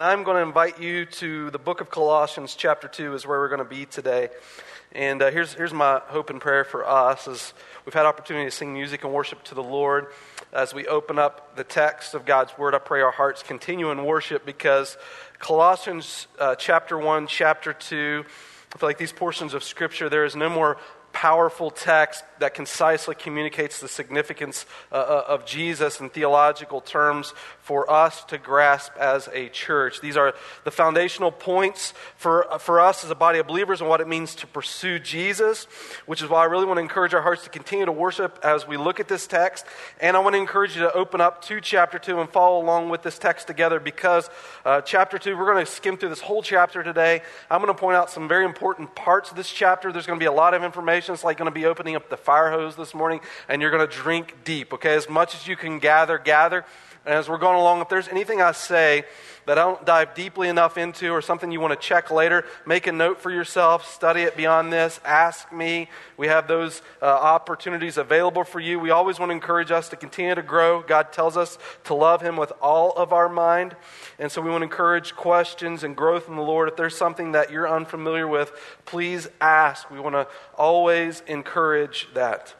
I'm going to invite you to the book of Colossians, chapter 2, is where we're going to be today. And uh, here's, here's my hope and prayer for us as we've had opportunity to sing music and worship to the Lord. As we open up the text of God's Word, I pray our hearts continue in worship because Colossians uh, chapter 1, chapter 2, I feel like these portions of Scripture, there is no more powerful text that concisely communicates the significance uh, uh, of Jesus in theological terms for us to grasp as a church. These are the foundational points for, for us as a body of believers and what it means to pursue Jesus, which is why I really want to encourage our hearts to continue to worship as we look at this text. And I want to encourage you to open up to chapter 2 and follow along with this text together because uh, chapter 2, we're going to skim through this whole chapter today. I'm going to point out some very important parts of this chapter. There's going to be a lot of information. It's like going to be opening up the fire hose this morning, and you're going to drink deep, okay? As much as you can gather, gather. As we're going along, if there's anything I say that I don't dive deeply enough into or something you want to check later, make a note for yourself, study it beyond this, ask me. We have those uh, opportunities available for you. We always want to encourage us to continue to grow. God tells us to love Him with all of our mind. And so we want to encourage questions and growth in the Lord. If there's something that you're unfamiliar with, please ask. We want to always encourage that.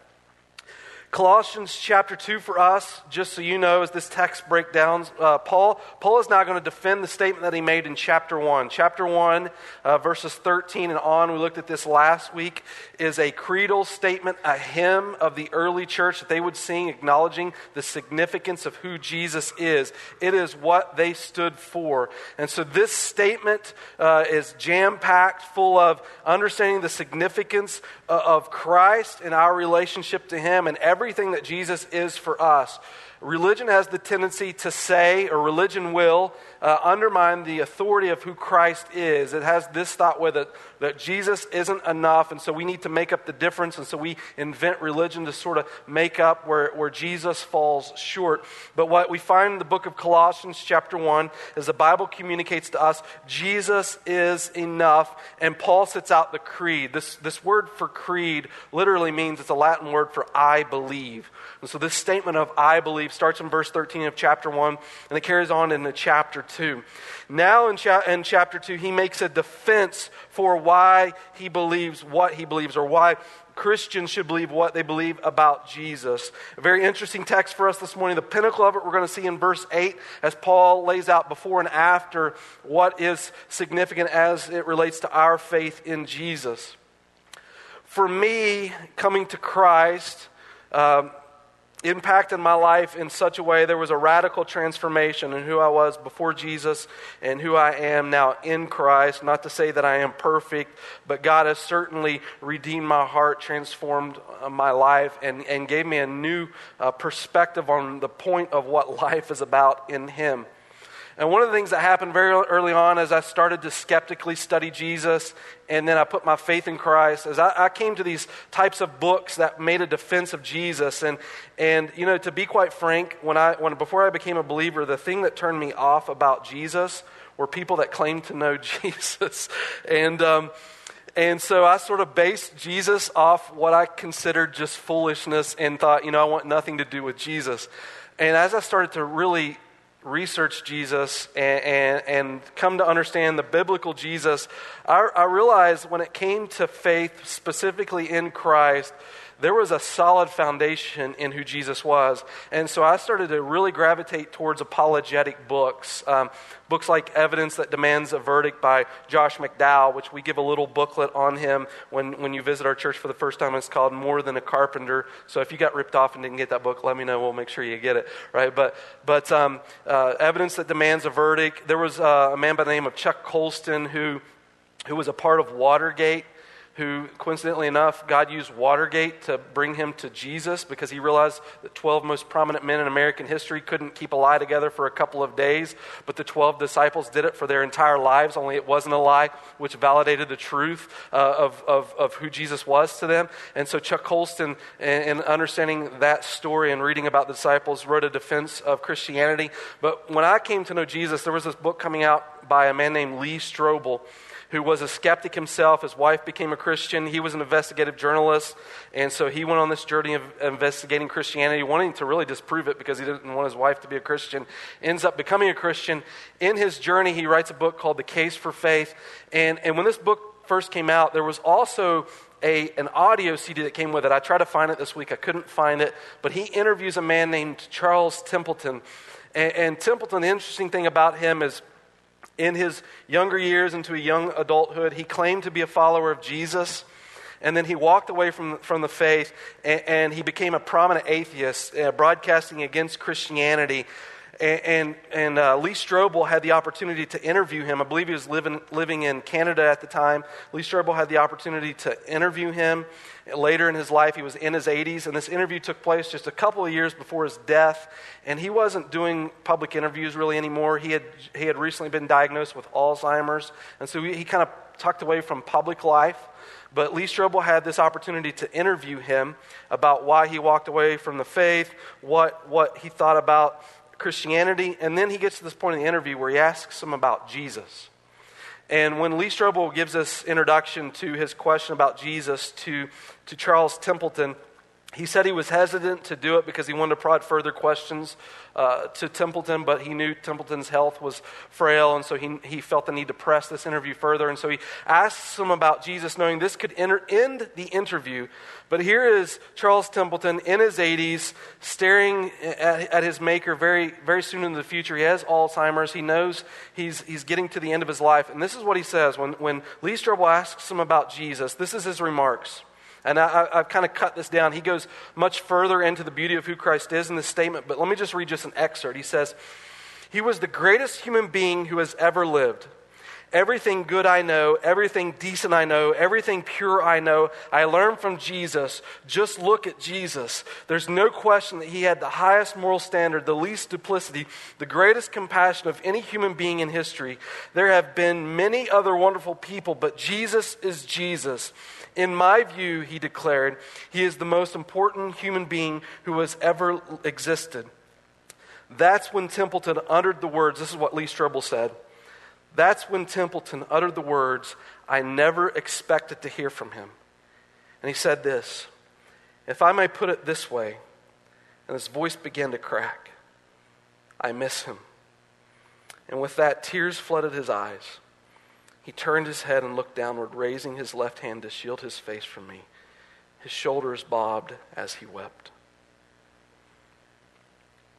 Colossians chapter 2 for us, just so you know, as this text breakdowns, uh, Paul, Paul is now going to defend the statement that he made in chapter 1. Chapter 1, uh, verses 13 and on, we looked at this last week, is a creedal statement, a hymn of the early church that they would sing, acknowledging the significance of who Jesus is. It is what they stood for. And so this statement uh, is jam packed, full of understanding the significance uh, of Christ and our relationship to Him and everything that Jesus is for us. Religion has the tendency to say, or religion will, uh, undermine the authority of who Christ is. It has this thought with it that Jesus isn't enough, and so we need to make up the difference, and so we invent religion to sort of make up where, where Jesus falls short. But what we find in the book of Colossians, chapter 1, is the Bible communicates to us Jesus is enough, and Paul sets out the creed. This, this word for creed literally means it's a Latin word for I believe. And so this statement of I believe starts in verse 13 of chapter 1 and it carries on into chapter 2. Now in, cha- in chapter 2, he makes a defense for why he believes what he believes or why Christians should believe what they believe about Jesus. A very interesting text for us this morning. The pinnacle of it we're going to see in verse 8 as Paul lays out before and after what is significant as it relates to our faith in Jesus. For me, coming to Christ, um, impacted my life in such a way there was a radical transformation in who I was before Jesus and who I am now in Christ. Not to say that I am perfect, but God has certainly redeemed my heart, transformed uh, my life, and, and gave me a new uh, perspective on the point of what life is about in Him. And one of the things that happened very early on as I started to skeptically study Jesus and then I put my faith in Christ, as I, I, came to these types of books that made a defense of Jesus. And, and you know, to be quite frank, when I, when, before I became a believer, the thing that turned me off about Jesus were people that claimed to know Jesus. And, um, and so I sort of based Jesus off what I considered just foolishness and thought, you know, I want nothing to do with Jesus. And as I started to really research Jesus and, and, and, come to understand the biblical Jesus, I, I realized when it came to faith, specifically in Christ, there was a solid foundation in who Jesus was. And so I started to really gravitate towards apologetic books. Um, books like Evidence That Demands a Verdict by Josh McDowell, which we give a little booklet on him when, when you visit our church for the first time. It's called More Than a Carpenter. So if you got ripped off and didn't get that book, let me know. We'll make sure you get it, right? But, but um, uh, Evidence That Demands a Verdict. There was uh, a man by the name of Chuck Colson who, who was a part of Watergate who, coincidentally enough, God used Watergate to bring him to Jesus because he realized that 12 most prominent men in American history couldn't keep a lie together for a couple of days, but the 12 disciples did it for their entire lives, only it wasn't a lie, which validated the truth uh, of, of, of, who Jesus was to them. And so Chuck Colson, in, in understanding that story and reading about the disciples, wrote a defense of Christianity. But when I came to know Jesus, there was this book coming out by a man named Lee Strobel who was a skeptic himself. His wife became a Christian. He was an investigative journalist. And so he went on this journey of investigating Christianity, wanting to really disprove it because he didn't want his wife to be a Christian. Ends up becoming a Christian. In his journey, he writes a book called The Case for Faith. And, and when this book first came out, there was also a, an audio CD that came with it. I tried to find it this week, I couldn't find it. But he interviews a man named Charles Templeton. And, and Templeton, the interesting thing about him is in his younger years into a young adulthood, he claimed to be a follower of Jesus. And then he walked away from, from the faith and, and he became a prominent atheist, uh, broadcasting against Christianity. And, and, and uh, Lee Strobel had the opportunity to interview him. I believe he was living, living in Canada at the time. Lee Strobel had the opportunity to interview him. Later in his life, he was in his 80s, and this interview took place just a couple of years before his death. And he wasn't doing public interviews really anymore. He had, he had recently been diagnosed with Alzheimer's, and so he, he kind of tucked away from public life. But Lee Strobel had this opportunity to interview him about why he walked away from the faith, what, what he thought about Christianity, and then he gets to this point in the interview where he asks him about Jesus. And when Lee Strobel gives us introduction to his question about Jesus to, to Charles Templeton, he said he was hesitant to do it because he wanted to prod further questions uh, to Templeton, but he knew Templeton's health was frail, and so he, he felt the need to press this interview further. And so he asks him about Jesus, knowing this could enter, end the interview. But here is Charles Templeton in his 80s, staring at, at his maker very, very soon in the future. He has Alzheimer's. He knows he's, he's getting to the end of his life. And this is what he says when, when Lee Strobel asks him about Jesus. This is his remarks. And I, have kind of cut this down. He goes much further into the beauty of who Christ is in this statement, but let me just read just an excerpt. He says, He was the greatest human being who has ever lived. Everything good I know, everything decent I know, everything pure I know, I learned from Jesus. Just look at Jesus. There's no question that he had the highest moral standard, the least duplicity, the greatest compassion of any human being in history. There have been many other wonderful people, but Jesus is Jesus. In my view, he declared, he is the most important human being who has ever existed. That's when Templeton uttered the words. This is what Lee Strobel said. That's when Templeton uttered the words, I never expected to hear from him. And he said this If I may put it this way, and his voice began to crack, I miss him. And with that, tears flooded his eyes. He turned his head and looked downward, raising his left hand to shield his face from me. His shoulders bobbed as he wept.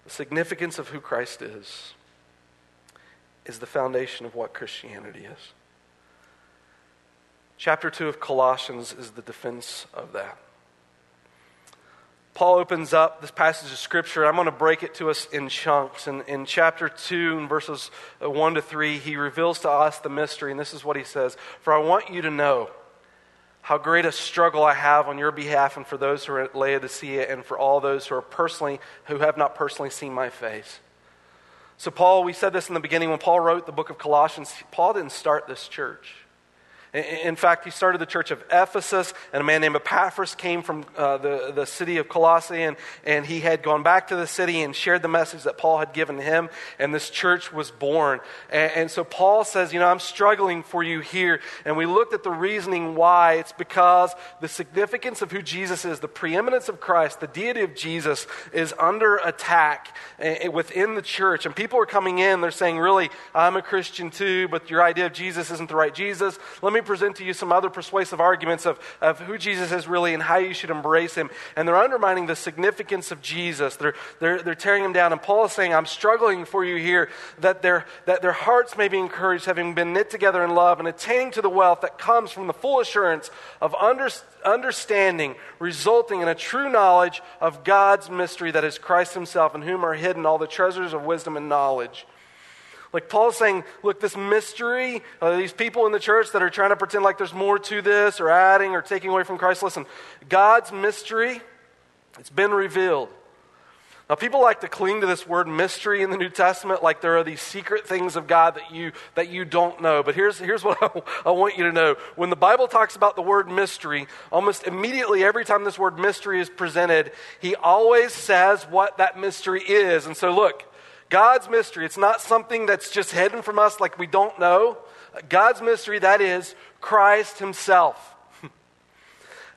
The significance of who Christ is is the foundation of what Christianity is. Chapter 2 of Colossians is the defense of that. Paul opens up this passage of Scripture. I'm going to break it to us in chunks. And in chapter 2, in verses uh, 1 to 3, he reveals to us the mystery. And this is what he says For I want you to know how great a struggle I have on your behalf and for those who are at Laodicea and for all those who are personally who have not personally seen my face. So Paul, we said this in the beginning when Paul wrote the book of Colossians, Paul didn't start this church. In fact, he started the church of Ephesus, and a man named Epaphras came from uh, the, the city of Colossae, and, and he had gone back to the city and shared the message that Paul had given him, and this church was born. And, and so Paul says, You know, I'm struggling for you here. And we looked at the reasoning why. It's because the significance of who Jesus is, the preeminence of Christ, the deity of Jesus is under attack uh, within the church. And people are coming in, they're saying, Really, I'm a Christian too, but your idea of Jesus isn't the right Jesus. Let me me present to you some other persuasive arguments of, of who Jesus is really and how you should embrace him. And they're undermining the significance of Jesus. They're, they're, they're tearing him down. And Paul is saying, I'm struggling for you here that their, that their hearts may be encouraged, having been knit together in love and attaining to the wealth that comes from the full assurance of under, understanding, resulting in a true knowledge of God's mystery that is Christ himself, in whom are hidden all the treasures of wisdom and knowledge. Like Paul's saying, look, this mystery, uh, these people in the church that are trying to pretend like there's more to this or adding or taking away from Christ, listen, God's mystery, it's been revealed. Now, people like to cling to this word mystery in the New Testament like there are these secret things of God that you, that you don't know. But here's, here's what I, I want you to know. When the Bible talks about the word mystery, almost immediately, every time this word mystery is presented, he always says what that mystery is. And so, look, God's mystery, it's not something that's just hidden from us like we don't know. God's mystery, that is Christ Himself.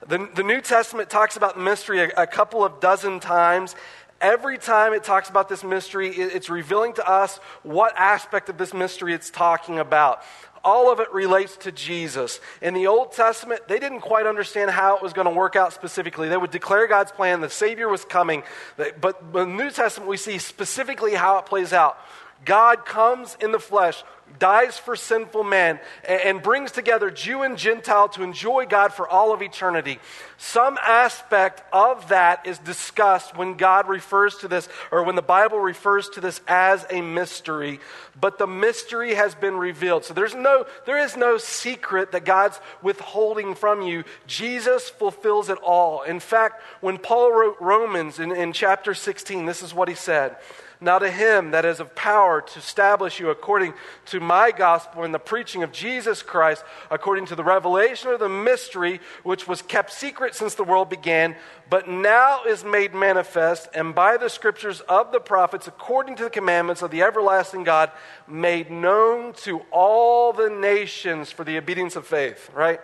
the, the New Testament talks about the mystery a, a couple of dozen times. Every time it talks about this mystery, it's revealing to us what aspect of this mystery it's talking about all of it relates to Jesus. In the Old Testament, they didn't quite understand how it was going to work out specifically. They would declare God's plan, the Savior was coming. But in the New Testament, we see specifically how it plays out. God comes in the flesh, dies for sinful man, and brings together Jew and Gentile to enjoy God for all of eternity. Some aspect of that is discussed when God refers to this, or when the Bible refers to this as a mystery, but the mystery has been revealed. So there's no, there is no secret that God's withholding from you. Jesus fulfills it all. In fact, when Paul wrote Romans in, in chapter 16, this is what he said. Now to him that is of power to establish you according to my gospel and the preaching of Jesus Christ, according to the revelation of the mystery which was kept secret since the world began, but now is made manifest, and by the scriptures of the prophets, according to the commandments of the everlasting God, made known to all the nations for the obedience of faith, right?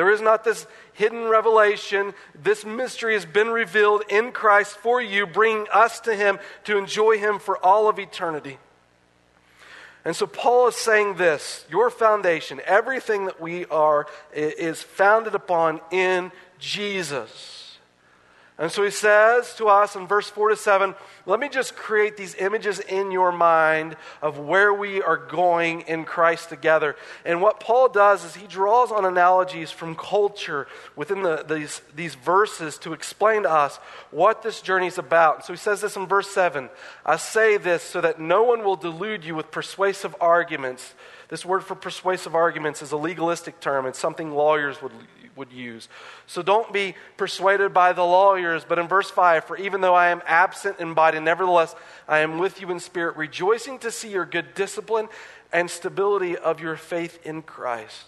There is not this hidden revelation. This mystery has been revealed in Christ for you, bringing us to Him to enjoy Him for all of eternity. And so Paul is saying this your foundation, everything that we are, is founded upon in Jesus. And so he says to us in verse 4 to 7, let me just create these images in your mind of where we are going in Christ together. And what Paul does is he draws on analogies from culture within the, these, these verses to explain to us what this journey is about. So he says this in verse 7 I say this so that no one will delude you with persuasive arguments. This word for persuasive arguments is a legalistic term. It's something lawyers would would use. So don't be persuaded by the lawyers. But in verse 5, for even though I am absent in body, nevertheless I am with you in spirit, rejoicing to see your good discipline and stability of your faith in Christ.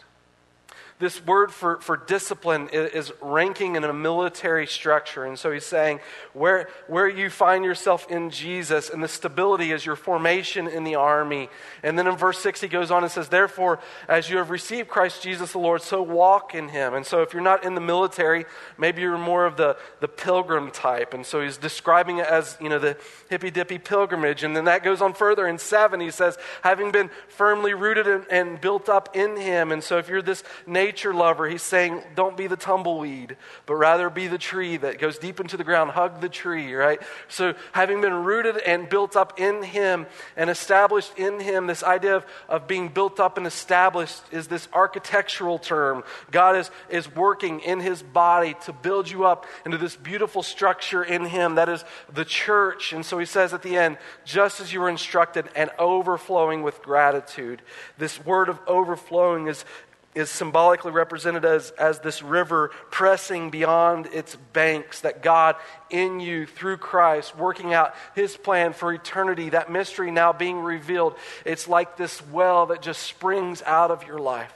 This word for, for discipline is, is ranking in a military structure. And so he's saying where, where you find yourself in Jesus and the stability is your formation in the army. And then in verse 6, he goes on and says, Therefore, as you have received Christ Jesus the Lord, so walk in him. And so if you're not in the military, maybe you're more of the, the pilgrim type. And so he's describing it as, you know, the hippy dippy pilgrimage. And then that goes on further. In 7, he says, having been firmly rooted and, and built up in him. And so if you're this nation, nature lover, he's saying, don't be the tumbleweed, but rather be the tree that goes deep into the ground. Hug the tree, right? So, having been rooted and built up in him and established in him, this idea of, of being built up and established is this architectural term. God is, is working in his body to build you up into this beautiful structure in him that is the church. And so he says at the end, just as you were instructed and overflowing with gratitude. This word of overflowing is, is symbolically represented as, as this river pressing beyond its banks, that God in you through Christ, working out his plan for eternity, that mystery now being revealed. It's like this well that just springs out of your life.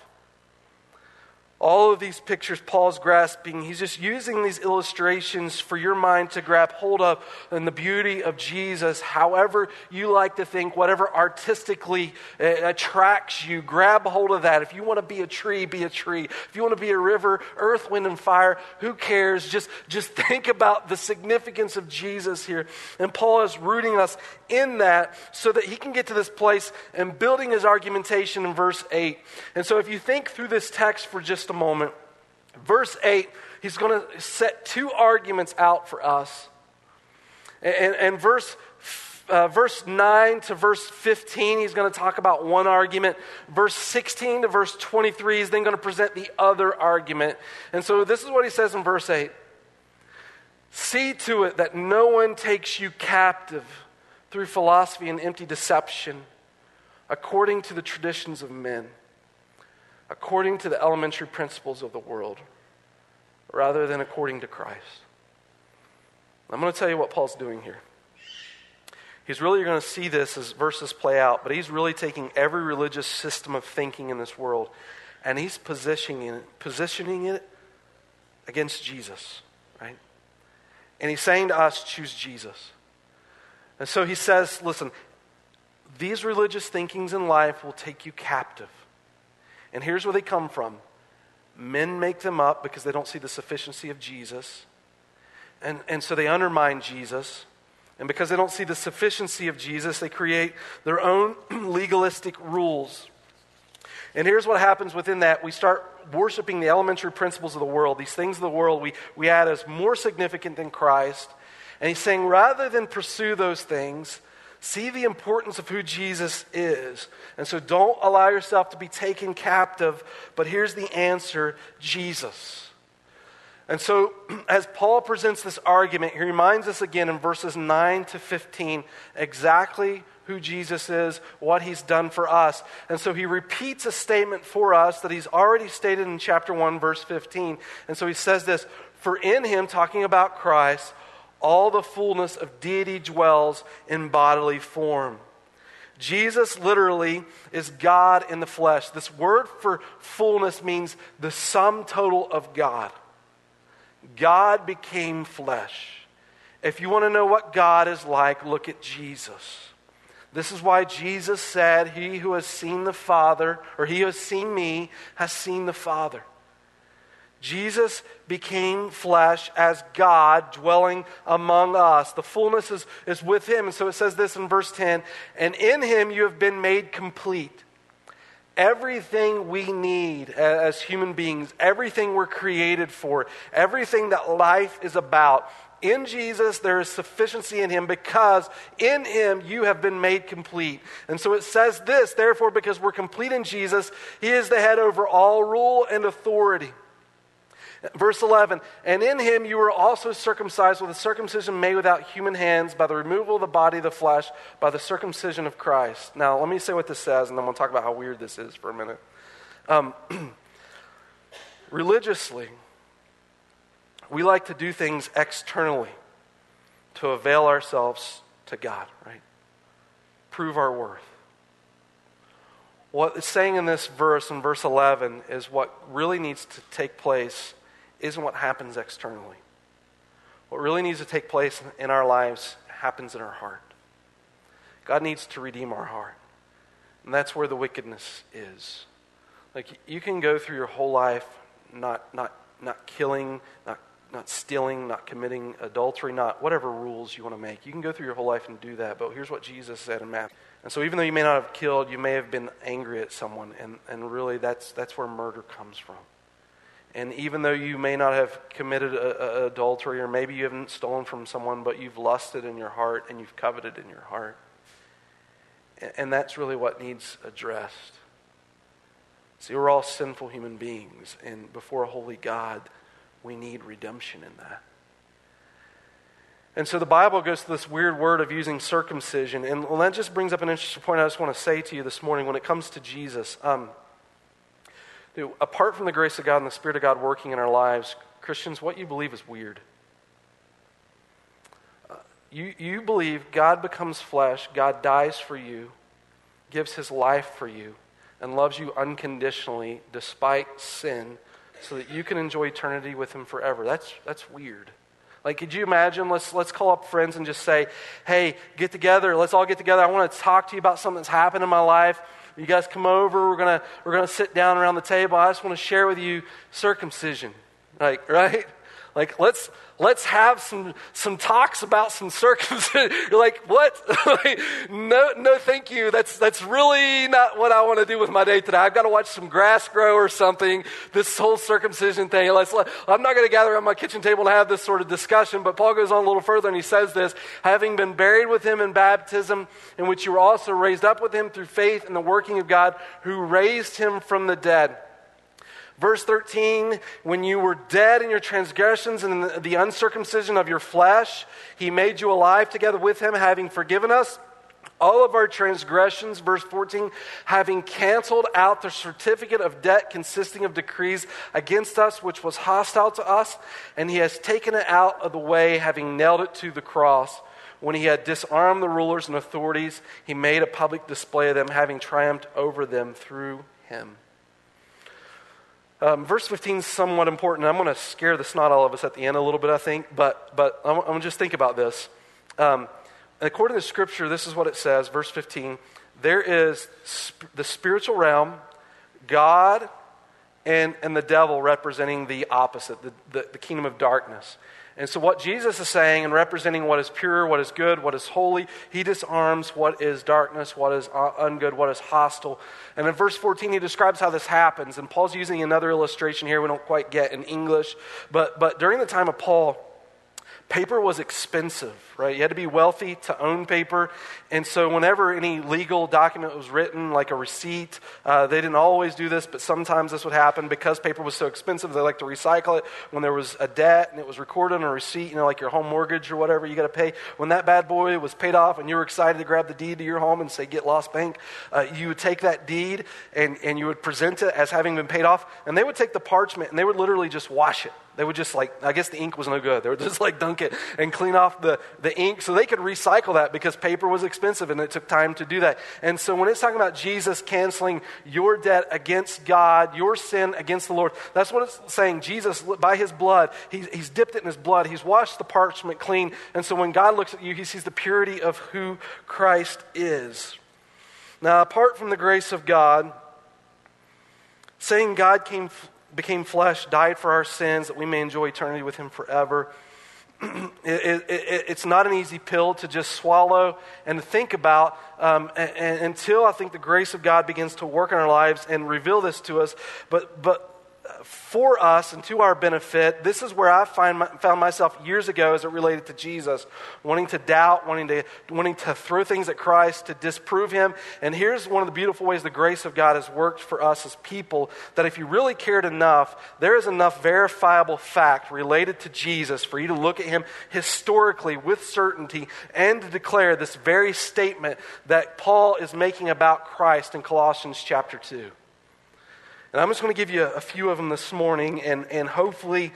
All of these pictures Paul's grasping, he's just using these illustrations for your mind to grab hold of and the beauty of Jesus, however you like to think, whatever artistically uh, attracts you, grab hold of that. If you want to be a tree, be a tree. If you want to be a river, earth, wind, and fire, who cares? Just, just think about the significance of Jesus here. And Paul is rooting us in that so that he can get to this place and building his argumentation in verse 8. And so if you think through this text for just just a moment. Verse 8, he's going to set two arguments out for us. And, and verse uh, verse 9 to verse 15, he's going to talk about one argument. Verse 16 to verse 23, he's then going to present the other argument. And so this is what he says in verse 8 See to it that no one takes you captive through philosophy and empty deception, according to the traditions of men according to the elementary principles of the world rather than according to Christ. I'm going to tell you what Paul's doing here. He's really going to see this as verses play out, but he's really taking every religious system of thinking in this world and he's positioning it, positioning it against Jesus, right? And he's saying to us, choose Jesus. And so he says, listen, these religious thinkings in life will take you captive. And here's where they come from men make them up because they don't see the sufficiency of Jesus. And, and so they undermine Jesus. And because they don't see the sufficiency of Jesus, they create their own legalistic rules. And here's what happens within that we start worshiping the elementary principles of the world, these things of the world we, we add as more significant than Christ. And he's saying rather than pursue those things, see the importance of who Jesus is. And so don't allow yourself to be taken captive. But here's the answer Jesus. And so, as Paul presents this argument, he reminds us again in verses 9 to 15 exactly who Jesus is, what he's done for us. And so he repeats a statement for us that he's already stated in chapter 1, verse 15. And so he says this For in him, talking about Christ, all the fullness of deity dwells in bodily form. Jesus literally is God in the flesh. This word for fullness means the sum total of God. God became flesh. If you want to know what God is like, look at Jesus. This is why Jesus said, He who has seen the Father, or he who has seen me, has seen the Father. Jesus became flesh as God dwelling among us. The fullness is, is with him. And so it says this in verse 10 And in him you have been made complete. Everything we need as human beings, everything we're created for, everything that life is about, in Jesus, there is sufficiency in him because in him you have been made complete. And so it says this, therefore, because we're complete in Jesus, he is the head over all rule and authority. Verse 11, and in him you were also circumcised with a circumcision made without human hands by the removal of the body of the flesh, by the circumcision of Christ. Now, let me say what this says, and then we'll talk about how weird this is for a minute. Um, religiously, we like to do things externally to avail ourselves to God, right? Prove our worth. What it's saying in this verse, in verse 11, is what really needs to take place isn't what happens externally. What really needs to take place in our lives happens in our heart. God needs to redeem our heart. And that's where the wickedness is. Like you can go through your whole life not, not, not killing, not not stealing, not committing adultery, not whatever rules you want to make. You can go through your whole life and do that, but here's what Jesus said in Matthew. And so, even though you may not have killed, you may have been angry at someone, and, and really that's, that's where murder comes from. And even though you may not have committed a, a adultery, or maybe you haven't stolen from someone, but you've lusted in your heart and you've coveted in your heart. And, and that's really what needs addressed. See, we're all sinful human beings, and before a holy God, we need redemption in that. And so the Bible goes to this weird word of using circumcision. And that just brings up an interesting point I just want to say to you this morning when it comes to Jesus. Um, dude, apart from the grace of God and the Spirit of God working in our lives, Christians, what you believe is weird. Uh, you, you believe God becomes flesh, God dies for you, gives his life for you, and loves you unconditionally despite sin so that you can enjoy eternity with him forever. That's, that's weird. Like, could you imagine? Let's, let's call up friends and just say, hey, get together. Let's all get together. I want to talk to you about something that's happened in my life. You guys come over. We're to we're gonna sit down around the table. I just want to share with you circumcision. Like, right? Like, let's, let's have some, some talks about some circumcision. You're like, what? no, no, thank you. That's, that's really not what I want to do with my day today. I've got to watch some grass grow or something. This whole circumcision thing. Let's, I'm not going to gather around my kitchen table to have this sort of discussion, but Paul goes on a little further and he says this, having been buried with him in baptism, in which you were also raised up with him through faith in the working of God who raised him from the dead Verse 13, when you were dead in your transgressions and the, uncircumcision of your flesh, he made you alive together with him, having forgiven us all of our transgressions, verse 14, having canceled out the certificate of debt consisting of decrees against us, which was hostile to us, and he has taken it out of the way, having nailed it to the cross. When he had disarmed the rulers and authorities, he made a public display of them, having triumphed over them through him. Um, verse 15 is somewhat important. I'm going to scare the snot all of us at the end a little bit, I think, but, but I'm, I'm just think about this. Um, according to Scripture, this is what it says, verse 15. There is sp- the spiritual realm, God and, and the devil representing the opposite, the, the, the kingdom of darkness. And so, what Jesus is saying and representing what is pure, what is good, what is holy, he disarms what is darkness, what is uh, ungood, what is hostile. And in verse 14, he describes how this happens. And Paul's using another illustration here we don't quite get in English. But, but during the time of Paul, paper was expensive, right? You had to be wealthy to own paper. And so, whenever any legal document was written, like a receipt, uh, they didn't always do this, but sometimes this would happen because paper was so expensive, they like to recycle it. When there was a debt and it was recorded on a receipt, you know, like your home mortgage or whatever you got to pay, when that bad boy was paid off and you were excited to grab the deed to your home and say, Get Lost Bank, uh, you would take that deed and, and you would present it as having been paid off. And they would take the parchment and they would literally just wash it. They would just like, I guess the ink was no good. They would just like dunk it and clean off the, the ink so they could recycle that because paper was expensive and it took time to do that. And so when it's talking about Jesus canceling your debt against God, your sin against the Lord, that's what it's saying. Jesus, by his blood, he's, he's dipped it in his blood. He's washed the parchment clean. And so when God looks at you, he sees the purity of who Christ is. Now, apart from the grace of God, saying God came became flesh, died for our sins, that we may enjoy eternity with him forever. it, it, it, it's not an easy pill to just swallow and to think about um, and, and until I think the grace of God begins to work in our lives and reveal this to us. But, but for us and to our benefit. This is where I find my, found myself years ago as it related to Jesus, wanting to doubt, wanting to, wanting to throw things at Christ, to disprove him. And here's one of the beautiful ways the grace of God has worked for us as people that if you really cared enough, there is enough verifiable fact related to Jesus for you to look at him historically with certainty and to declare this very statement that Paul is making about Christ in Colossians chapter 2. And I'm just going to give you a, few of them this morning, and, and hopefully,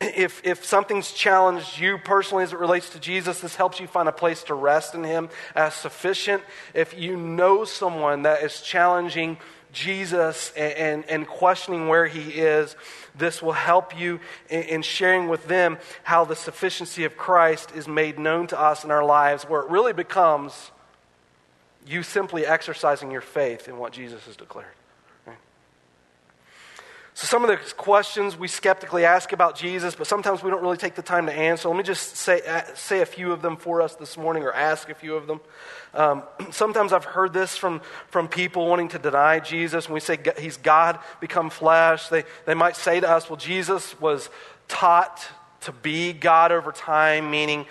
if, if something's challenged you personally as it relates to Jesus, this helps you find a place to rest in Him as sufficient. If you know someone that is challenging Jesus and, and, and questioning where He is, this will help you in, in sharing with them how the sufficiency of Christ is made known to us in our lives, where it really becomes you simply exercising your faith in what Jesus has declared. So, some of the questions we skeptically ask about Jesus, but sometimes we don't really take the time to answer. Let me just say, uh, say a few of them for us this morning or ask a few of them. Um, sometimes I've heard this from, from people wanting to deny Jesus. When we say he's God become flesh, they, they might say to us, well, Jesus was taught to be God over time, meaning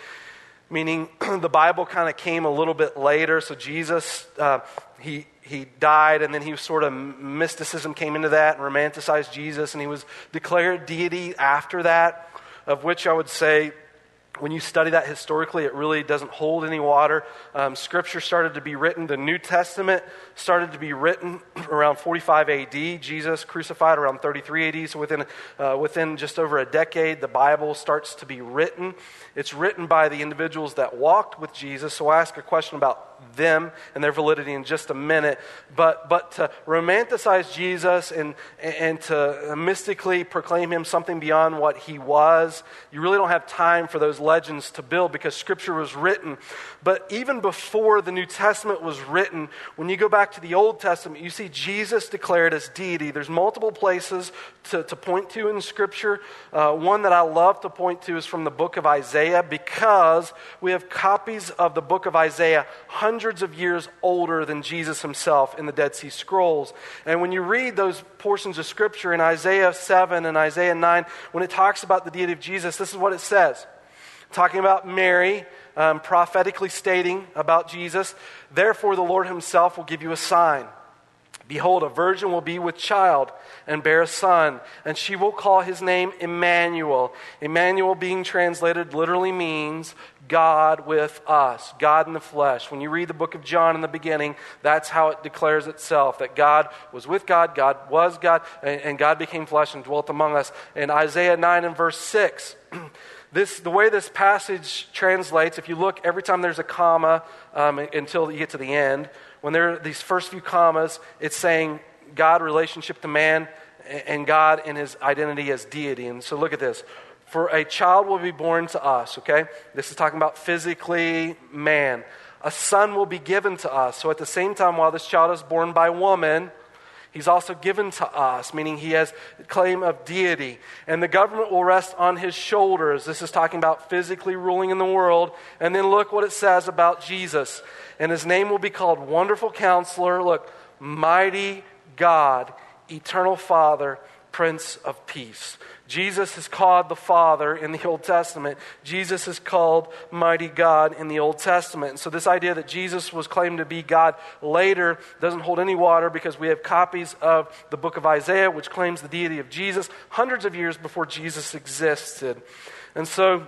meaning the Bible kind of came a little bit later. So Jesus, uh, he, he died, and then he sort of mysticism came into that and romanticized Jesus, and he was declared deity after that, of which I would say when you study that historically, it really doesn't hold any water. Um, scripture started to be written. The New Testament started to be written around 45 AD. Jesus crucified around 33 AD. So within, uh, within just over a decade, the Bible starts to be written. It's written by the individuals that walked with Jesus. So I ask a question them and their validity in just a minute. But, but to romanticize Jesus and, and to mystically proclaim him something beyond what he was, you really don't have time for those legends to build because Scripture was written. But even before the New Testament was written, when you go back to the Old Testament, you see Jesus declared as deity. There's multiple places to, to point to in Scripture. Uh, one that I love to point to is from the book of Isaiah because we have copies of the book of Isaiah hundreds of years older than Jesus himself in the Dead Sea Scrolls. And when you read those portions of Scripture in Isaiah 7 and Isaiah 9, when it talks about the deity of Jesus, this is what it says. Talking about Mary, um, prophetically stating about Jesus, therefore the Lord himself will give you a sign. Behold, a virgin will be with child and bear a son, and she will call his name Emmanuel. Emmanuel, being translated, literally means God with us, God in the flesh. When you read the book of John in the beginning, that's how it declares itself that God was with God, God was God, and God became flesh and dwelt among us. In Isaiah 9 and verse 6, this, the way this passage translates, if you look every time there's a comma um, until you get to the end, when there are these first few commas, it's saying God relationship to man and God in his identity as deity. And so look at this. For a child will be born to us, okay? This is talking about physically man. A son will be given to us. So at the same time, while this child is born by woman, he's also given to us, meaning he has claim of deity. And the government will rest on his shoulders. This is talking about physically ruling in the world. And then look what it says about Jesus. And his name will be called Wonderful Counselor. Look, Mighty God, Eternal Father, Prince of Peace. Jesus is called the Father in the Old Testament. Jesus is called Mighty God in the Old Testament. And so, this idea that Jesus was claimed to be God later doesn't hold any water because we have copies of the book of Isaiah, which claims the deity of Jesus hundreds of years before Jesus existed. And so,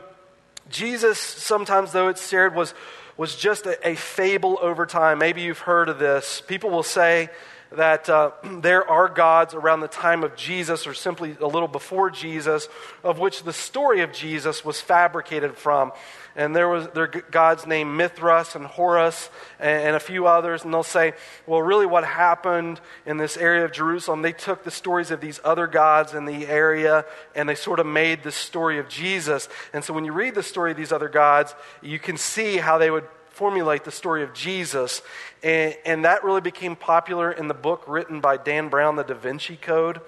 Jesus, sometimes though it's shared, was, was just a, a fable over time. Maybe you've heard of this. People will say, that uh, there are gods around the time of Jesus or simply a little before Jesus, of which the story of Jesus was fabricated from. And there was their gods named Mithras and Horus and, and a few others, and they'll say, well, really, what happened in this area of Jerusalem? They took the stories of these other gods in the area, and they sort of made the story of Jesus. And so, when you read the story of these other gods, you can see how they would formulate the story of Jesus. And, and, that really became popular in the book written by Dan Brown, The Da Vinci Code.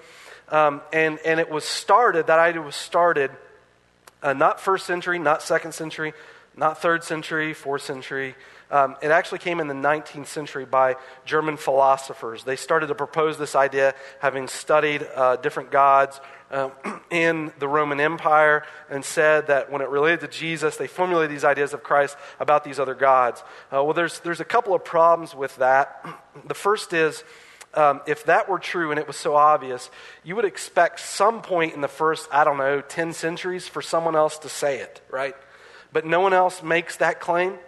Um, and, and it was started, that idea was started uh, not first century, not second century, not third century, fourth century. Um, it actually came in the 19th century by German philosophers. They started to propose this idea, having studied uh, different gods um, in the Roman Empire, and said that when it related to Jesus, they formulated these ideas of Christ about these other gods. Uh, well, there's, there's a couple of problems with that. The first is, um, if that were true and it was so obvious, you would expect some point in the first, I don't know, 10 centuries for someone else to say it, right? But no one else makes that claim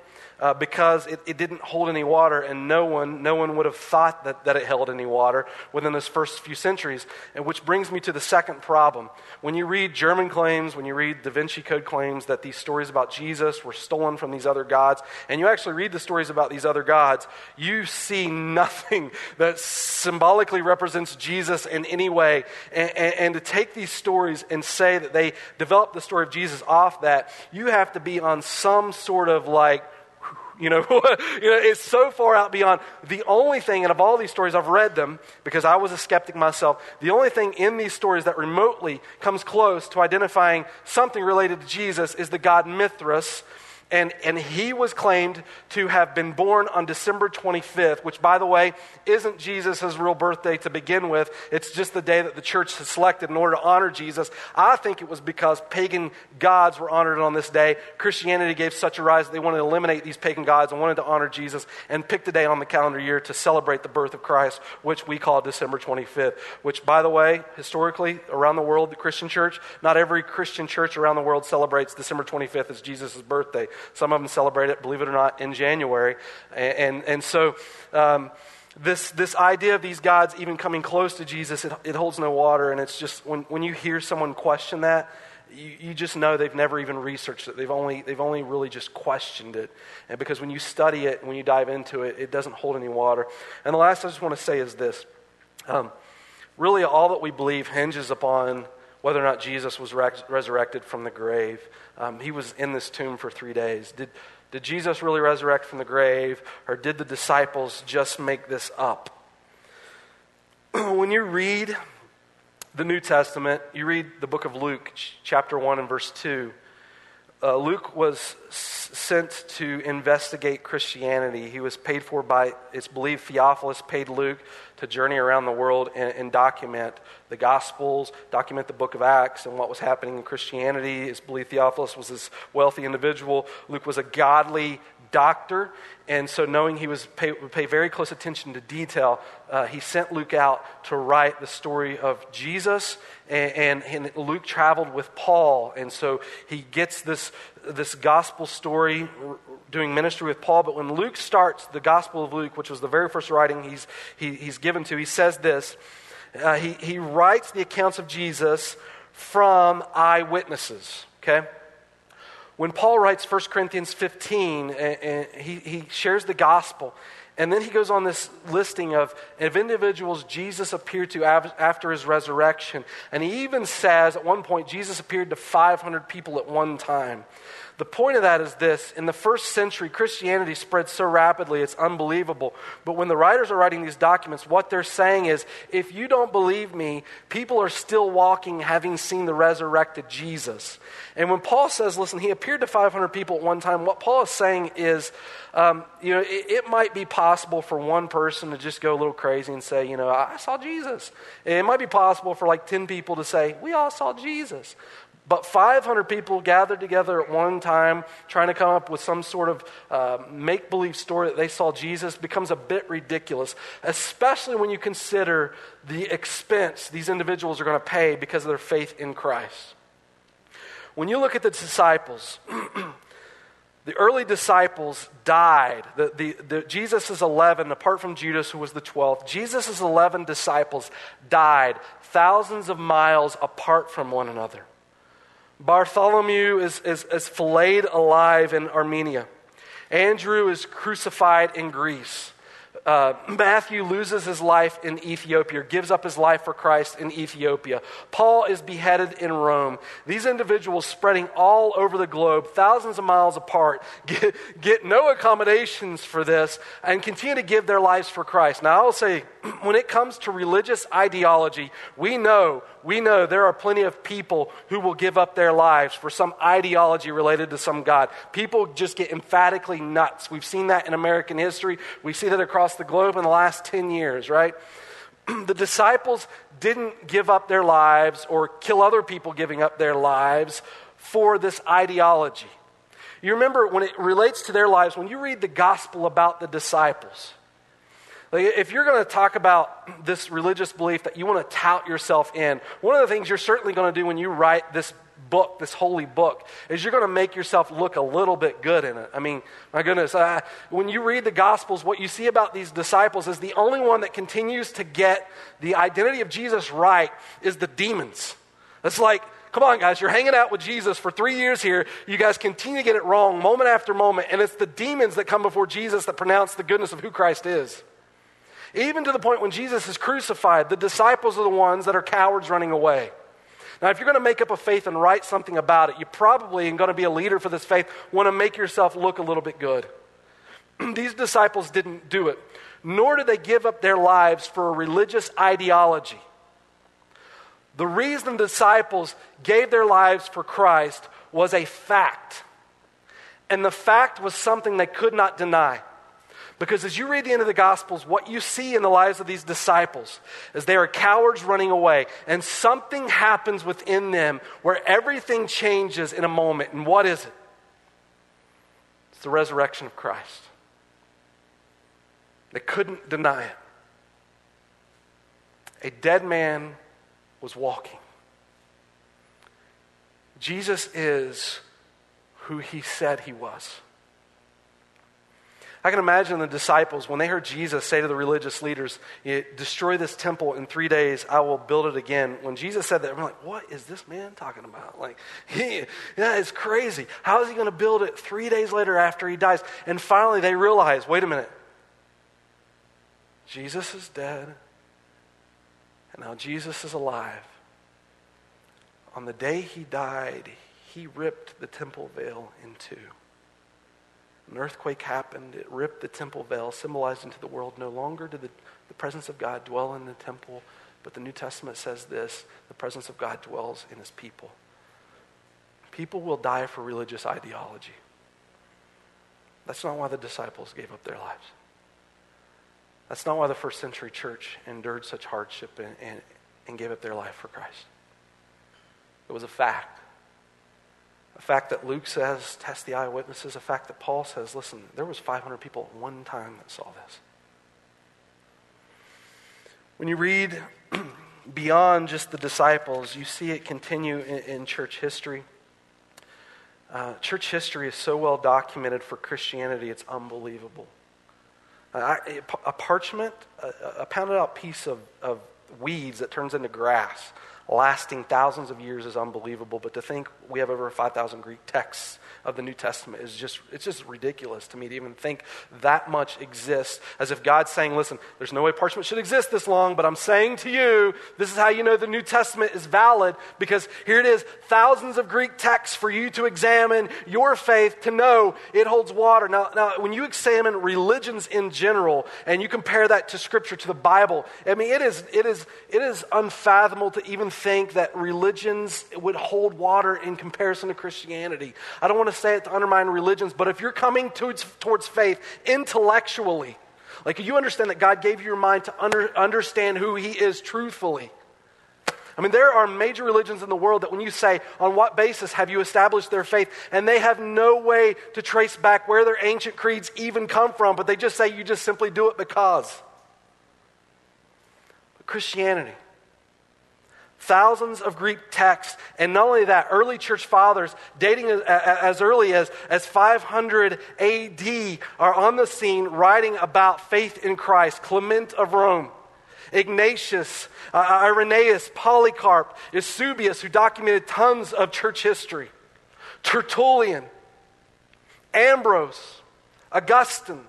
uh, because it, it, didn't hold any water, and no one, no one would have thought that, that it held any water within those first few centuries. And which brings me to the second problem. When you read German claims, when you read Da Vinci Code claims that these stories about Jesus were stolen from these other gods, and you actually read the stories about these other gods, you see nothing that symbolically represents Jesus in any way. And, and, and to take these stories and say that they developed the story of Jesus off that, you have to be on some sort of like, you know, you know, it's so far out beyond the only thing, and of all these stories, I've read them because I was a skeptic myself. The only thing in these stories that remotely comes close to identifying something related to Jesus is the god Mithras, and, and he was claimed to have been born on December 25th, which, by the way, isn't Jesus' real birthday to begin with. It's just the day that the church has selected in order to honor Jesus. I think it was because pagan gods were honored on this day. Christianity gave such a rise that they wanted to eliminate these pagan gods and wanted to honor Jesus and picked a day on the calendar year to celebrate the birth of Christ, which we call December 25th. Which, by the way, historically, around the world, the Christian church, not every Christian church around the world celebrates December 25th as Jesus' birthday. Some of them celebrate it, believe it or not, in January. And, and, and so um, this, this idea of these gods even coming close to Jesus, it, it holds no water. And it's just when, when you hear someone question that, you, you, just know they've never even researched it. They've only, they've only really just questioned it. And because when you study it, when you dive into it, it doesn't hold any water. And the last I just want to say is this. Um, really, all that we believe hinges upon whether or not Jesus was resurrected from the grave. Um, he was in this tomb for three days. Did, did Jesus really resurrect from the grave, or did the disciples just make this up? when you read the New Testament, you read the book of Luke, chapter 1 and verse 2. Uh, Luke was sent to investigate Christianity. He was paid for by, it's believed, Theophilus paid Luke to journey around the world and, and, document the Gospels, document the book of Acts and what was happening in Christianity. It's believed Theophilus was this wealthy individual. Luke was a godly doctor, and so knowing he was pay, would pay very close attention to detail, uh, he sent Luke out to write the story of Jesus. And, and, and, Luke traveled with Paul, and so he gets this, this gospel story doing ministry with Paul. But when Luke starts the Gospel of Luke, which was the very first writing he's, he, he's given to, he says this. Uh, he, he writes the accounts of Jesus from eyewitnesses, okay? When Paul writes 1 Corinthians 15, and, and he, he shares the gospel, And then he goes on this listing of, of individuals Jesus appeared to after his resurrection. And he even says at one point, Jesus appeared to 500 people at one time. The point of that is this in the first century, Christianity spread so rapidly, it's unbelievable. But when the writers are writing these documents, what they're saying is if you don't believe me, people are still walking having seen the resurrected Jesus. And when Paul says, listen, he appeared to 500 people at one time, what Paul is saying is, um, you know, it, it, might be possible for one person to just go a little crazy and say, you know, I saw Jesus. It might be possible for like 10 people to say, we all saw Jesus. But 500 people gathered together at one time trying to come up with some sort of uh, make believe story that they saw Jesus becomes a bit ridiculous, especially when you consider the expense these individuals are going to pay because of their faith in Christ. When you look at the disciples, the early disciples died. The, the, the, Jesus' 11, apart from Judas, who was the 12th, Jesus' 11 disciples died thousands of miles apart from one another. Bartholomew is, is, is filleted alive in Armenia. Andrew is crucified in Greece. Uh, Matthew loses his life in Ethiopia, gives up his life for Christ in Ethiopia. Paul is beheaded in Rome. These individuals spreading all over the globe, thousands of miles apart, get, get no accommodations for this and continue to give their lives for Christ. Now, I will say, when it comes to religious ideology, we know, we know there are plenty of people who will give up their lives for some ideology related to some God. People just get emphatically nuts. We've seen that in American history. We see that across the globe in the last 10 years, right? the disciples didn't give up their lives or kill other people giving up their lives for this ideology. You remember when it relates to their lives, when you read the gospel about the disciples, like if you're going to talk about this religious belief that you want to tout yourself in, one of the things you're certainly going to do when you write this book, this holy book, is you're going to make yourself look a little bit good in it. I mean, my goodness, uh, when you read the Gospels, what you see about these disciples is the only one that continues to get the identity of Jesus right is the demons. It's like, come on, guys, you're hanging out with Jesus for three years here. You guys continue to get it wrong moment after moment, and it's the demons that come before Jesus that pronounce the goodness of who Christ is. Even to the point when Jesus is crucified, the disciples are the ones that are cowards running away. Now, if you're going to make up a faith and write something about it, you probably, and going to be a leader for this faith, want to make yourself look a little bit good. These disciples didn't do it, nor did they give up their lives for a religious ideology. The reason the disciples gave their lives for Christ was a fact. And the fact was something they could not deny. Because as you read the end of the Gospels, what you see in the lives of these disciples is they are cowards running away, and something happens within them where everything changes in a moment. And what is it? It's the resurrection of Christ. They couldn't deny it. A dead man was walking. Jesus is who he said he was. I can imagine the disciples, when they heard Jesus say to the religious leaders, Destroy this temple in three days, I will build it again. When Jesus said that, we're like, What is this man talking about? Like, he, yeah, it's crazy. How is he going to build it three days later after he dies? And finally, they realize wait a minute. Jesus is dead, and now Jesus is alive. On the day he died, he ripped the temple veil in two. An earthquake happened. It ripped the temple veil, symbolizing to the world no longer did the, the presence of God dwell in the temple, but the New Testament says this the presence of God dwells in his people. People will die for religious ideology. That's not why the disciples gave up their lives. That's not why the first century church endured such hardship and, and, and gave up their life for Christ. It was a fact. A fact that Luke says, test the eyewitnesses. A fact that Paul says, listen, there was 500 people at one time that saw this. When you read beyond just the disciples, you see it continue in, in church history. Uh, church history is so well documented for Christianity, it's unbelievable. Uh, a parchment, a, a, pounded out piece of, of weeds that turns into grass, lasting thousands of years is unbelievable. But to think we have over 5,000 Greek texts of the New Testament is just, it's just ridiculous to me to even think that much exists. As if God's saying, listen, there's no way parchment should exist this long, but I'm saying to you, this is how you know the New Testament is valid because here it is, thousands of Greek texts for you to examine your faith to know it holds water. Now, now when you examine religions in general and you compare that to Scripture, to the Bible, I mean, it is, it is, it is unfathomable to even think that religions would hold water in comparison to Christianity. I don't want to say it to undermine religions, but if you're coming towards, towards faith intellectually, like you understand that God gave you your mind to under, understand who He is truthfully. I mean, there are major religions in the world that when you say, on what basis have you established their faith, and they have no way to trace back where their ancient creeds even come from, but they just say you just simply do it because. But Christianity, thousands of Greek texts. And not only that, early church fathers, dating as, as, early as, as 500 AD, are on the scene writing about faith in Christ. Clement of Rome, Ignatius, uh, Irenaeus, Polycarp, Eusebius, who documented tons of church history, Tertullian, Ambrose, Augustine.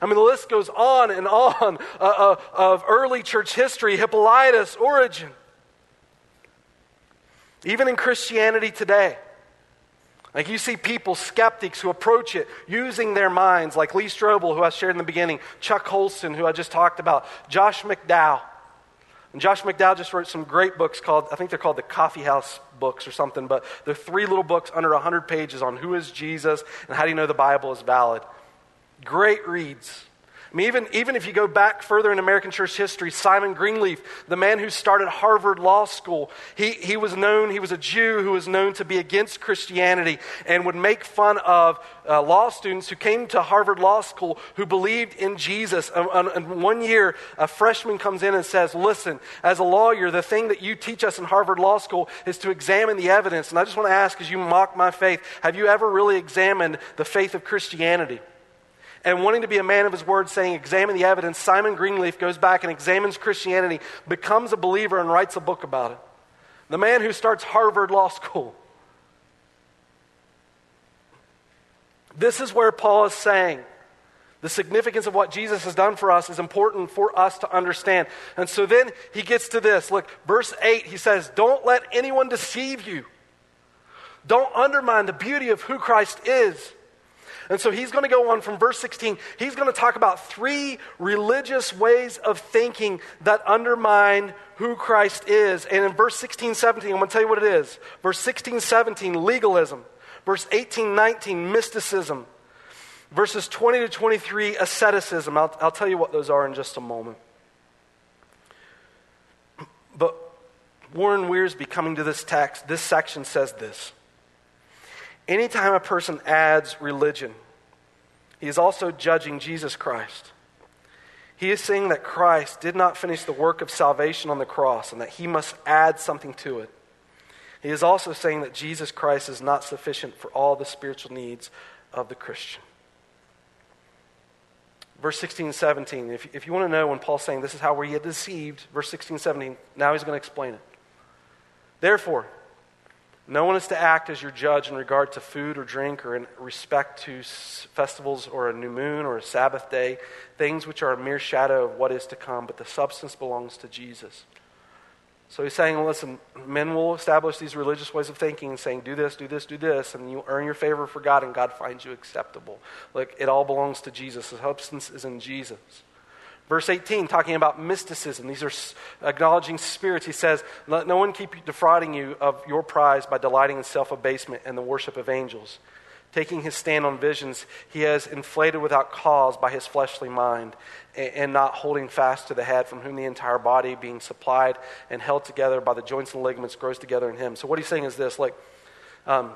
I mean, the list goes on and on uh, uh, of early church history Hippolytus, Origen. Even in Christianity today, like you see people, skeptics who approach it using their minds, like Lee Strobel, who I shared in the beginning, Chuck Colson, who I just talked about, Josh McDowell. And Josh McDowell just wrote some great books called, I think they're called the Coffee House books or something, but they're three little books under 100 pages on who is Jesus and how do you know the Bible is valid. Great reads. I mean, even, even if you go back further in American church history, Simon Greenleaf, the man who started Harvard Law School, he, he was known, he was a Jew who was known to be against Christianity and would make fun of uh, law students who came to Harvard Law School who believed in Jesus. And, and, one year, a freshman comes in and says, Listen, as a lawyer, the thing that you teach us in Harvard Law School is to examine the evidence. And I just want to ask, as you mock my faith, have you ever really examined the faith of Christianity? And wanting to be a man of his word, saying, Examine the evidence, Simon Greenleaf goes back and examines Christianity, becomes a believer, and writes a book about it. The man who starts Harvard Law School. This is where Paul is saying the significance of what Jesus has done for us is important for us to understand. And so then he gets to this. Look, verse 8, he says, Don't let anyone deceive you. Don't undermine the beauty of who Christ is. And so he's going to go on from verse 16. He's going to talk about three religious ways of thinking that undermine who Christ is. And in verse 16, 17, I'm going to tell you what it is. Verse 16, 17, legalism. Verse 18, 19, mysticism. Verses 20 to 23, asceticism. I'll, I'll tell you what those are in just a moment. But Warren Wiersbe, coming to this text, this section says this. Anytime a person adds religion, he is also judging Jesus Christ. He is saying that Christ did not finish the work of salvation on the cross and that he must add something to it. He is also saying that Jesus Christ is not sufficient for all the spiritual needs of the Christian. Verse 16 and 17, if, if you want to know when Paul's saying this is how we get deceived, verse 16 and 17, now he's going to explain it. Therefore, no one is to act as your judge in regard to food or drink or in respect to festivals or a new moon or a Sabbath day, things which are a mere shadow of what is to come, but the substance belongs to Jesus. So he's saying, listen, men will establish these religious ways of thinking and saying, do this, do this, do this, and you earn your favor for God, and God finds you acceptable. Like, it all belongs to Jesus. The substance is in Jesus. Verse 18, talking about mysticism. These are acknowledging spirits. He says, Let no one keep defrauding you of your prize by delighting in self abasement and the worship of angels. Taking his stand on visions, he has inflated without cause by his fleshly mind, and not holding fast to the head, from whom the entire body, being supplied and held together by the joints and ligaments, grows together in him. So, what he's saying is this like, um,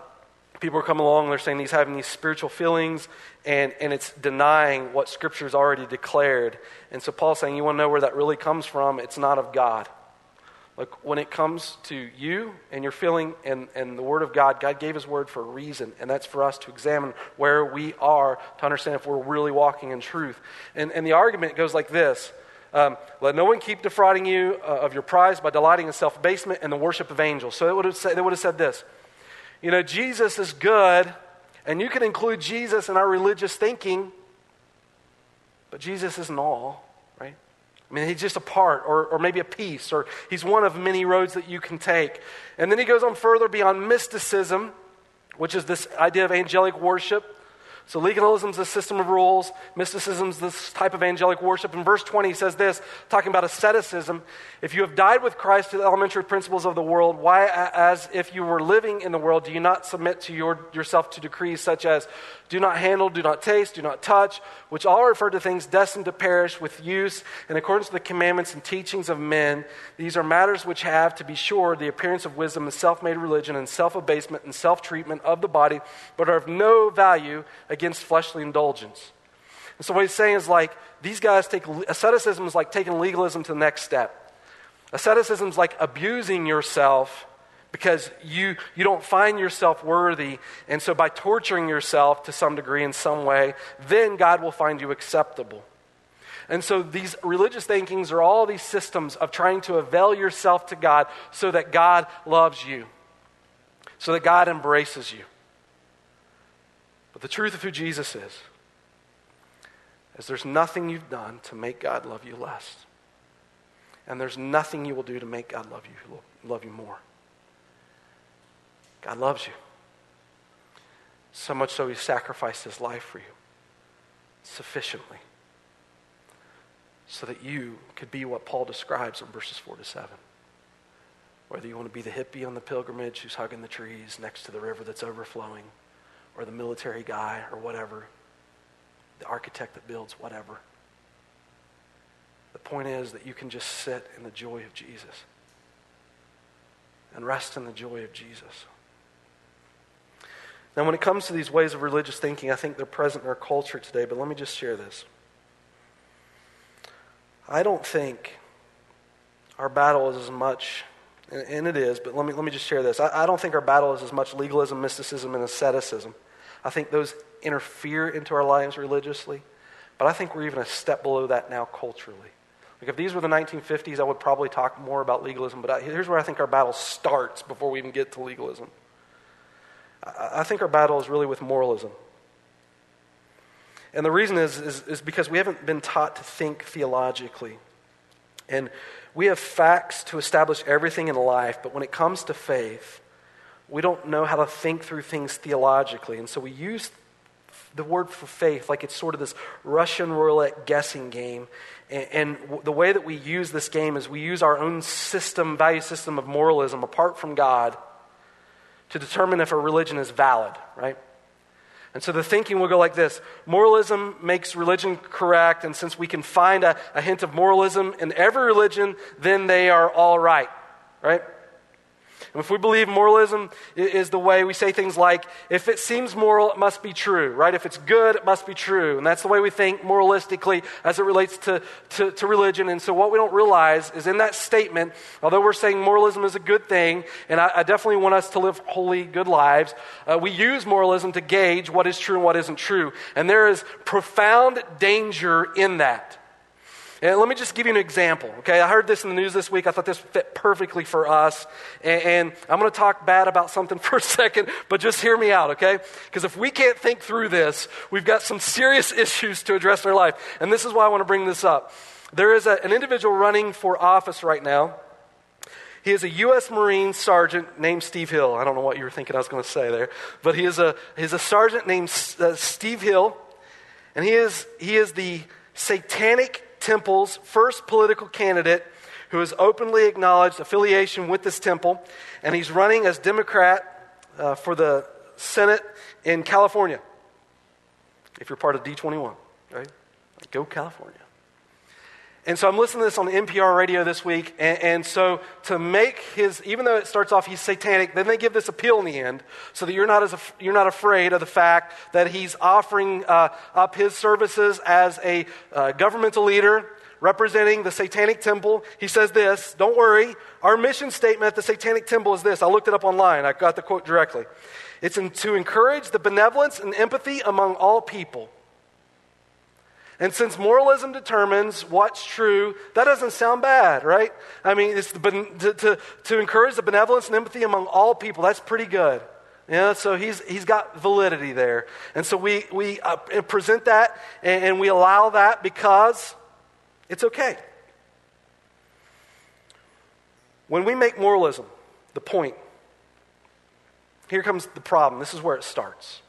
people are coming along, they're saying he's having these spiritual feelings, and, and it's denying what Scripture's already declared. And so Paul's saying, You want to know where that really comes from? It's not of God. Like when it comes to you and your feeling and, and the Word of God, God gave His Word for a reason, and that's for us to examine where we are to understand if we're really walking in truth. And, and the argument goes like this Um, let no one keep defrauding you uh, of your prize by delighting in self abasement and the worship of angels. So would, have said, they would have said this You know, Jesus is good, and you can include Jesus in our religious thinking, but Jesus isn't all, right? I mean, he's just a part, or, or maybe a piece, or he's one of many roads that you can take. And then he goes on further beyond mysticism, which is this idea of angelic worship. So legalism is a system of rules. Mysticism is this type of angelic worship. In verse 20, he says this, talking about asceticism. If you have died with Christ to the elementary principles of the world, why, as if you were living in the world, do you not submit to your, yourself to decrees such as do not handle, do not taste, do not touch, which all refer to things destined to perish with use in accordance with the commandments and teachings of men. These are matters which have, to be sure, the appearance of wisdom and self made religion and self abasement and self treatment of the body, but are of no value against fleshly indulgence. And so, what he's saying is like, these guys take asceticism is like taking legalism to the next step. Asceticism is like abusing yourself because you, you don't find yourself worthy. And so, by torturing yourself to some degree in some way, then God will find you acceptable. And so, these religious thinkings are all these systems of trying to avail yourself to God so that God loves you, so that God embraces you. The truth of who Jesus is, is there's nothing you've done to make God love you less. And there's nothing you will do to make God love you, love you more. God loves you. So much so, he sacrificed his life for you sufficiently so that you could be what Paul describes in verses 4 to 7. Whether you want to be the hippie on the pilgrimage who's hugging the trees next to the river that's overflowing, or the military guy, or whatever, the architect that builds whatever. The point is that you can just sit in the joy of Jesus and rest in the joy of Jesus. Now, when it comes to these ways of religious thinking, I think they're present in our culture today, but let me just share this. I don't think our battle is as much, and it is, but let me, let me just share this. I, I don't think our battle is as much legalism, mysticism, and asceticism. I think those interfere into our lives religiously, but I think we're even a step below that now culturally. Like if these were the 1950s, I would probably talk more about legalism, but I, here's where I think our battle starts before we even get to legalism. I think our battle is really with moralism. And the reason is, is, is, because we haven't been taught to think theologically. And we have facts to establish everything in life, but when it comes to faith, we don't know how to think through things theologically. And so we use the word for faith like it's sort of this Russian roulette guessing game. And, the way that we use this game is we use our own system, value system of moralism apart from God to determine if a religion is valid, right? And so the thinking will go like this Moralism makes religion correct, and since we can find a, a hint of moralism in every religion, then they are all right, right? And if we believe moralism is the way we say things like, if it seems moral, it must be true, right? If it's good, it must be true. And that's the way we think moralistically as it relates to, to, to religion. And so what we don't realize is in that statement, although we're saying moralism is a good thing, and I, I definitely want us to live holy, good lives, uh, we use moralism to gauge what is true and what isn't true. And there is profound danger in that. And let me just give you an example, okay? I heard this in the news this week. I thought this fit perfectly for us. And, and I'm going to talk bad about something for a second, but just hear me out, okay? Because if we can't think through this, we've got some serious issues to address in our life. And this is why I want to bring this up. There is a, an individual running for office right now. He is a U.S. Marine sergeant named Steve Hill. I don't know what you were thinking I was going to say there, but he is a, he's a sergeant named uh, Steve Hill, and he is, he is the satanic temple's first political candidate who has openly acknowledged affiliation with this temple, and he's running as Democrat uh, for the Senate in California. If you're part of D21, right? Go California. And so I'm listening to this on NPR radio this week. And, and, so to make his, even though it starts off he's satanic, then they give this appeal in the end so that you're not, as, you're not afraid of the fact that he's offering uh, up his services as a uh, governmental leader representing the satanic temple. He says this Don't worry, our mission statement at the satanic temple is this. I looked it up online, I got the quote directly. It's in, to encourage the benevolence and empathy among all people And since moralism determines what's true, that doesn't sound bad, right? I mean, it's the, to, to, to encourage the benevolence and empathy among all people, that's pretty good. Yeah, so he's, he's got validity there. And so we, we uh, present that and, and we allow that because it's okay. When we make moralism the point, here comes the problem. This is where it starts.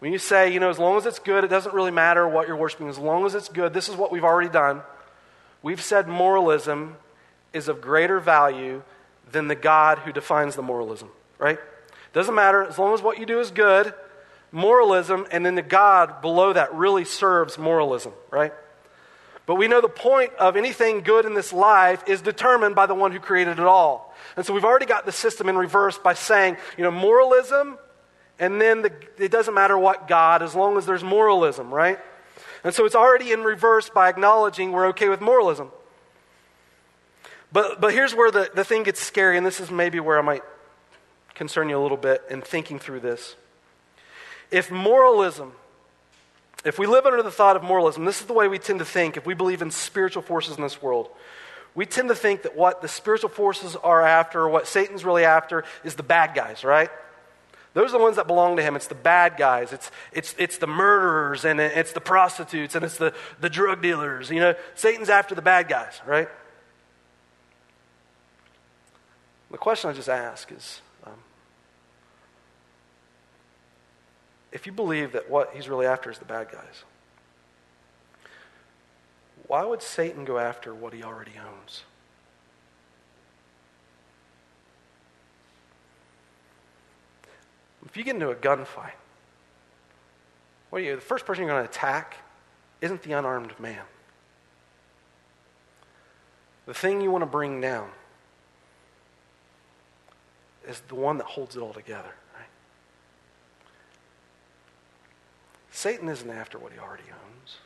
When you say, you know, as long as it's good, it doesn't really matter what you're worshiping, as long as it's good, this is what we've already done. We've said moralism is of greater value than the God who defines the moralism, right? Doesn't matter, as long as what you do is good, moralism, and then the God below that really serves moralism, right? But we know the point of anything good in this life is determined by the one who created it all. And so we've already got the system in reverse by saying, you know, moralism and then the, it doesn't matter what God, as long as there's moralism, right? And so it's already in reverse by acknowledging we're okay with moralism. But, but here's where the, the thing gets scary, and this is maybe where I might concern you a little bit in thinking through this. If moralism, if we live under the thought of moralism, this is the way we tend to think if we believe in spiritual forces in this world. We tend to think that what the spiritual forces are after, what Satan's really after, is the bad guys, right? Those are the ones that belong to him. It's the bad guys. It's, it's, it's the murderers and it's the prostitutes and it's the, the drug dealers. You know, Satan's after the bad guys, right? The question I just ask is um, if you believe that what he's really after is the bad guys, why would Satan go after what he already owns? If you get into a gunfight, what are you? The first person you're going to attack isn't the unarmed man. The thing you want to bring down is the one that holds it all together. Right? Satan isn't after what he already owns.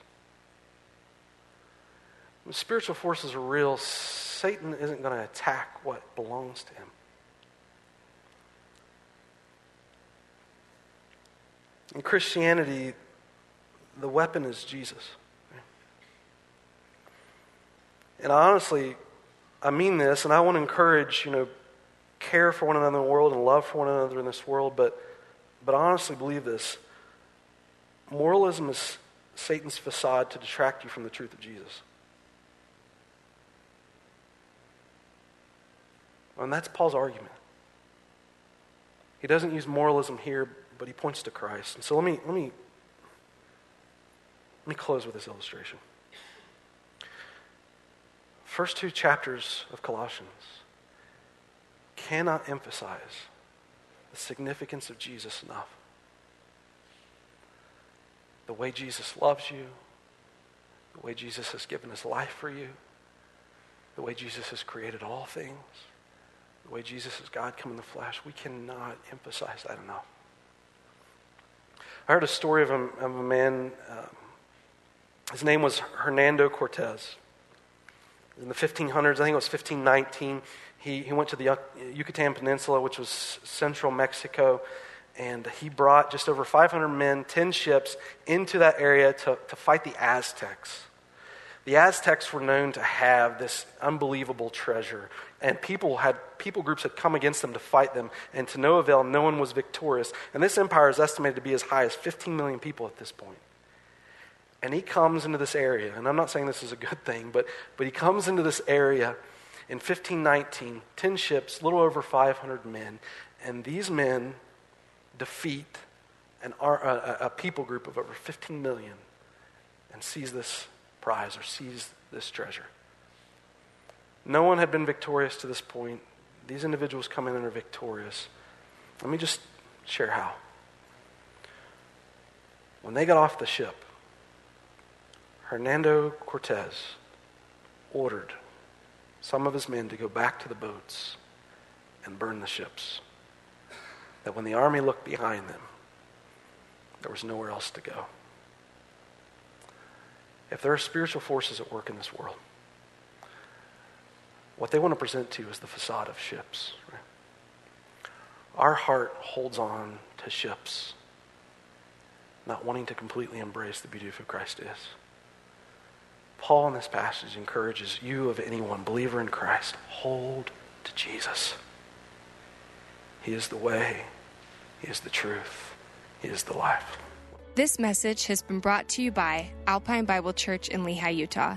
When spiritual forces are real, Satan isn't going to attack what belongs to him. In Christianity, the weapon is Jesus. And honestly, I mean this, and I want to encourage, you know, care for one another in the world and love for one another in this world, but, but I honestly believe this. Moralism is Satan's facade to detract you from the truth of Jesus. And that's Paul's argument. He doesn't use moralism here but he points to Christ. And so let me, let me, let me close with this illustration. First two chapters of Colossians cannot emphasize the significance of Jesus enough. The way Jesus loves you, the way Jesus has given his life for you, the way Jesus has created all things, the way Jesus is God come in the flesh. We cannot emphasize that enough. I heard a story of a, of a man, uh, his name was Hernando Cortez. In the 1500s, I think it was 1519, he, he went to the Yucatan Peninsula, which was central Mexico, and he brought just over 500 men, 10 ships, into that area to, to fight the Aztecs. The Aztecs were known to have this unbelievable treasure, and people had people groups had come against them to fight them, and to no avail, no one was victorious. And this empire is estimated to be as high as 15 million people at this point. And he comes into this area, and I'm not saying this is a good thing, but, but he comes into this area in 1519, 10 ships, little over 500 men, and these men defeat an, a, a people group of over 15 million and seize this prize or seize this treasure. No one had been victorious to this point. These individuals come in and are victorious. Let me just share how. When they got off the ship, Hernando Cortez ordered some of his men to go back to the boats and burn the ships. That when the army looked behind them, there was nowhere else to go if there are spiritual forces at work in this world, what they want to present to you is the facade of ships. Right? Our heart holds on to ships, not wanting to completely embrace the beauty of who Christ is. Paul in this passage encourages you of anyone, believer in Christ, hold to Jesus. He is the way, He is the truth, He is the life. This message has been brought to you by Alpine Bible Church in Lehi, Utah.